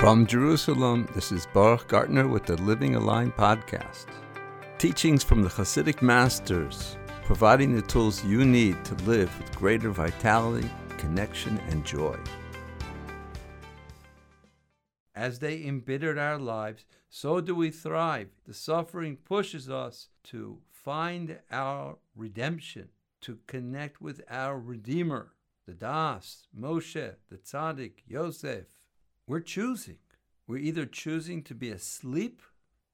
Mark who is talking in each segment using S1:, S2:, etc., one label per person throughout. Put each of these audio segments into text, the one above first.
S1: From Jerusalem, this is Baruch Gartner with the Living Aligned podcast. Teachings from the Hasidic masters, providing the tools you need to live with greater vitality, connection, and joy. As they embittered our lives, so do we thrive. The suffering pushes us to find our redemption, to connect with our Redeemer, the Das, Moshe, the Tzaddik, Yosef. We're choosing. We're either choosing to be asleep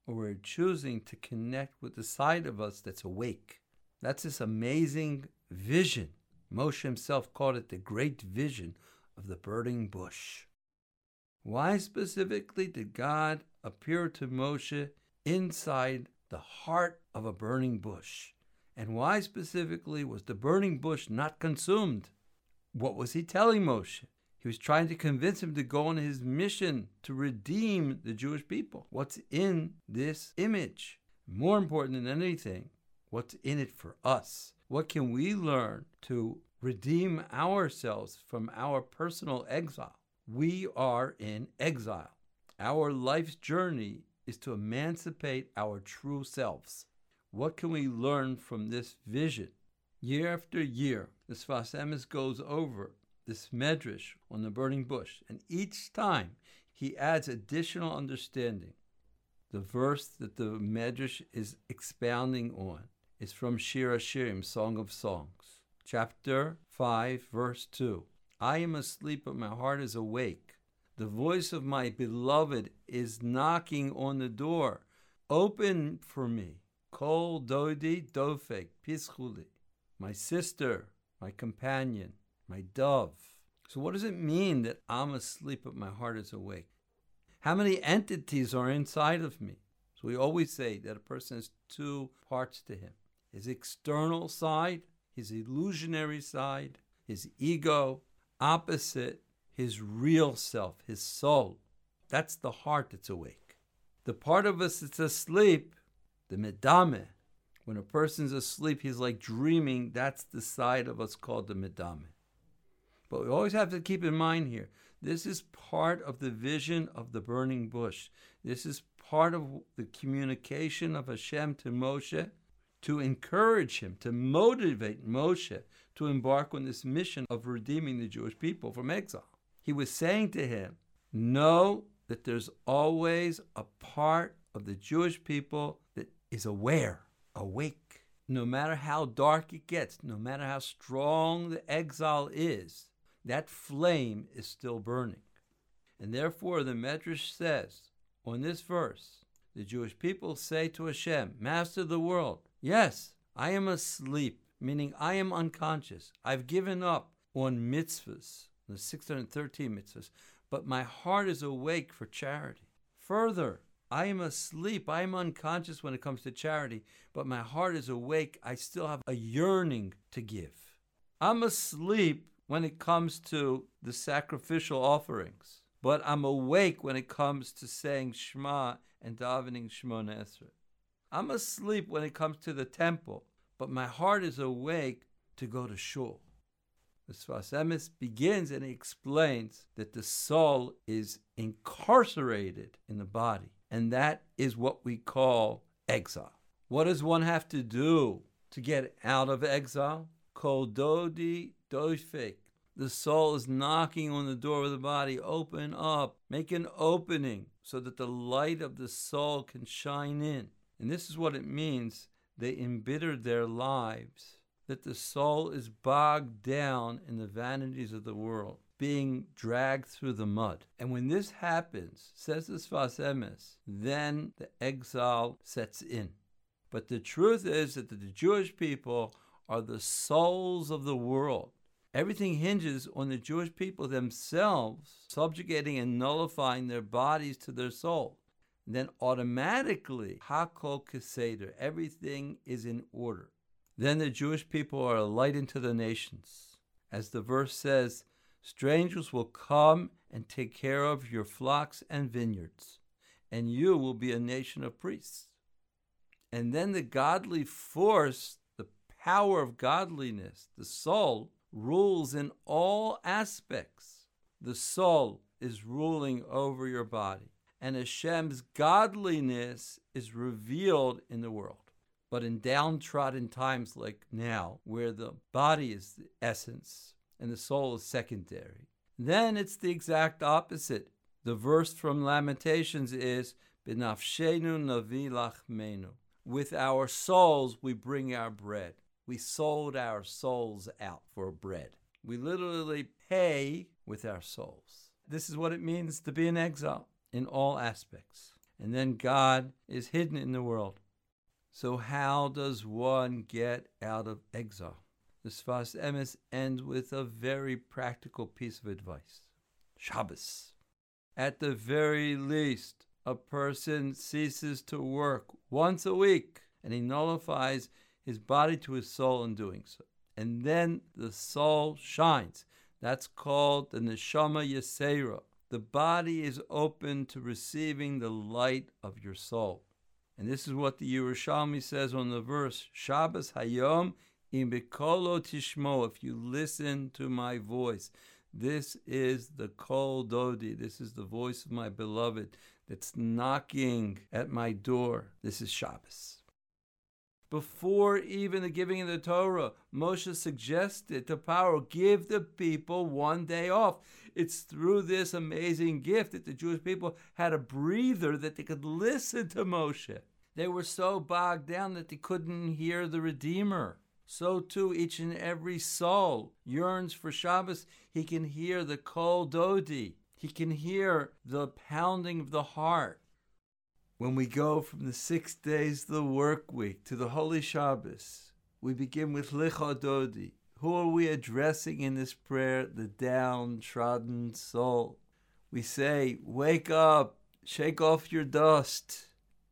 S1: or we're choosing to connect with the side of us that's awake. That's this amazing vision. Moshe himself called it the great vision of the burning bush. Why specifically did God appear to Moshe inside the heart of a burning bush? And why specifically was the burning bush not consumed? What was he telling Moshe? He was trying to convince him to go on his mission to redeem the Jewish people. What's in this image? More important than anything, what's in it for us? What can we learn to redeem ourselves from our personal exile? We are in exile. Our life's journey is to emancipate our true selves. What can we learn from this vision? Year after year, the Sfas Emes goes over this medrash on the burning bush, and each time he adds additional understanding. The verse that the medrash is expounding on is from Shir Hashirim, Song of Songs, chapter 5, verse 2. I am asleep, but my heart is awake. The voice of my beloved is knocking on the door. Open for me. Kol dodi dofek pischuli. My sister, my companion, my dove. So, what does it mean that I'm asleep but my heart is awake? How many entities are inside of me? So, we always say that a person has two parts to him his external side, his illusionary side, his ego, opposite his real self, his soul. That's the heart that's awake. The part of us that's asleep, the medame, when a person's asleep, he's like dreaming. That's the side of us called the medame. But we always have to keep in mind here this is part of the vision of the burning bush. This is part of the communication of Hashem to Moshe to encourage him, to motivate Moshe to embark on this mission of redeeming the Jewish people from exile. He was saying to him, Know that there's always a part of the Jewish people that is aware, awake. No matter how dark it gets, no matter how strong the exile is, that flame is still burning. And therefore, the Medrash says on this verse, the Jewish people say to Hashem, Master of the world, yes, I am asleep, meaning I am unconscious. I've given up on mitzvahs, the 613 mitzvahs, but my heart is awake for charity. Further, I am asleep. I am unconscious when it comes to charity, but my heart is awake. I still have a yearning to give. I'm asleep when it comes to the sacrificial offerings, but I'm awake when it comes to saying Shema and davening Shemona Esrei. I'm asleep when it comes to the temple, but my heart is awake to go to shul. The Sfas Emes begins and he explains that the soul is incarcerated in the body, and that is what we call exile. What does one have to do to get out of exile? Kol doifek. The soul is knocking on the door of the body. Open up. Make an opening so that the light of the soul can shine in. And this is what it means. They embittered their lives, that the soul is bogged down in the vanities of the world, being dragged through the mud. And when this happens, says the Sfas Emes, then the exile sets in. But the truth is that the Jewish people are the souls of the world. Everything hinges on the Jewish people themselves subjugating and nullifying their bodies to their soul. Then automatically, Hakol Keseder, everything is in order. Then the Jewish people are a light into the nations. As the verse says, strangers will come and take care of your flocks and vineyards, and you will be a nation of priests. And then the godly force, the power of godliness, the soul, rules in all aspects. The soul is ruling over your body, and Hashem's godliness is revealed in the world. But in downtrodden times like now, where the body is the essence and the soul is secondary, then it's the exact opposite. The verse from Lamentations is B'nafshenu navi lachmenu. With our souls we bring our bread. We sold our souls out for bread. We literally pay with our souls. This is what it means to be in exile in all aspects. And then God is hidden in the world. So, how does one get out of exile? The Sfas Emes ends with a very practical piece of advice Shabbos. At the very least, a person ceases to work once a week and he nullifies his body to his soul in doing so. And then the soul shines. That's called the neshama yesera. The body is open to receiving the light of your soul. And this is what the Yerushalmi says on the verse Shabbos Hayom im bekolo tishmo. If you listen to my voice, this is the kol dodi. This is the voice of my beloved that's knocking at my door. This is Shabbos. Before even the giving of the Torah, Moshe suggested to Paro, give the people one day off. It's through this amazing gift that the Jewish people had a breather that they could listen to Moshe. They were so bogged down that they couldn't hear the Redeemer. So too, each and every soul yearns for Shabbos. He can hear the Kol Dodi. He can hear the pounding of the heart. When we go from the six days of the work week to the Holy Shabbos, we begin with Lecha Dodi, who are we addressing in this prayer? The downtrodden soul. We say, Wake up, shake off your dust,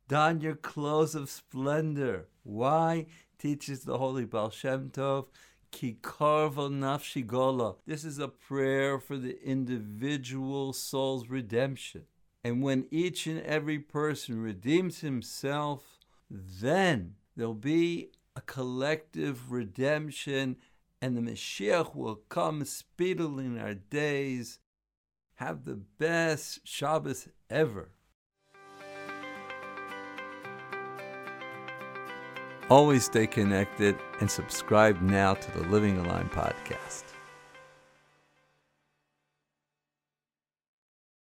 S1: don your clothes of splendor. Why? Teaches the Holy Baal Shem Tov. Ki nafshi gola. This is a prayer for the individual soul's redemption. And when each and every person redeems himself, then there'll be a collective redemption and the Mashiach will come speedily in our days. Have the best Shabbos ever. Always stay connected and subscribe now to the Living Aligned podcast.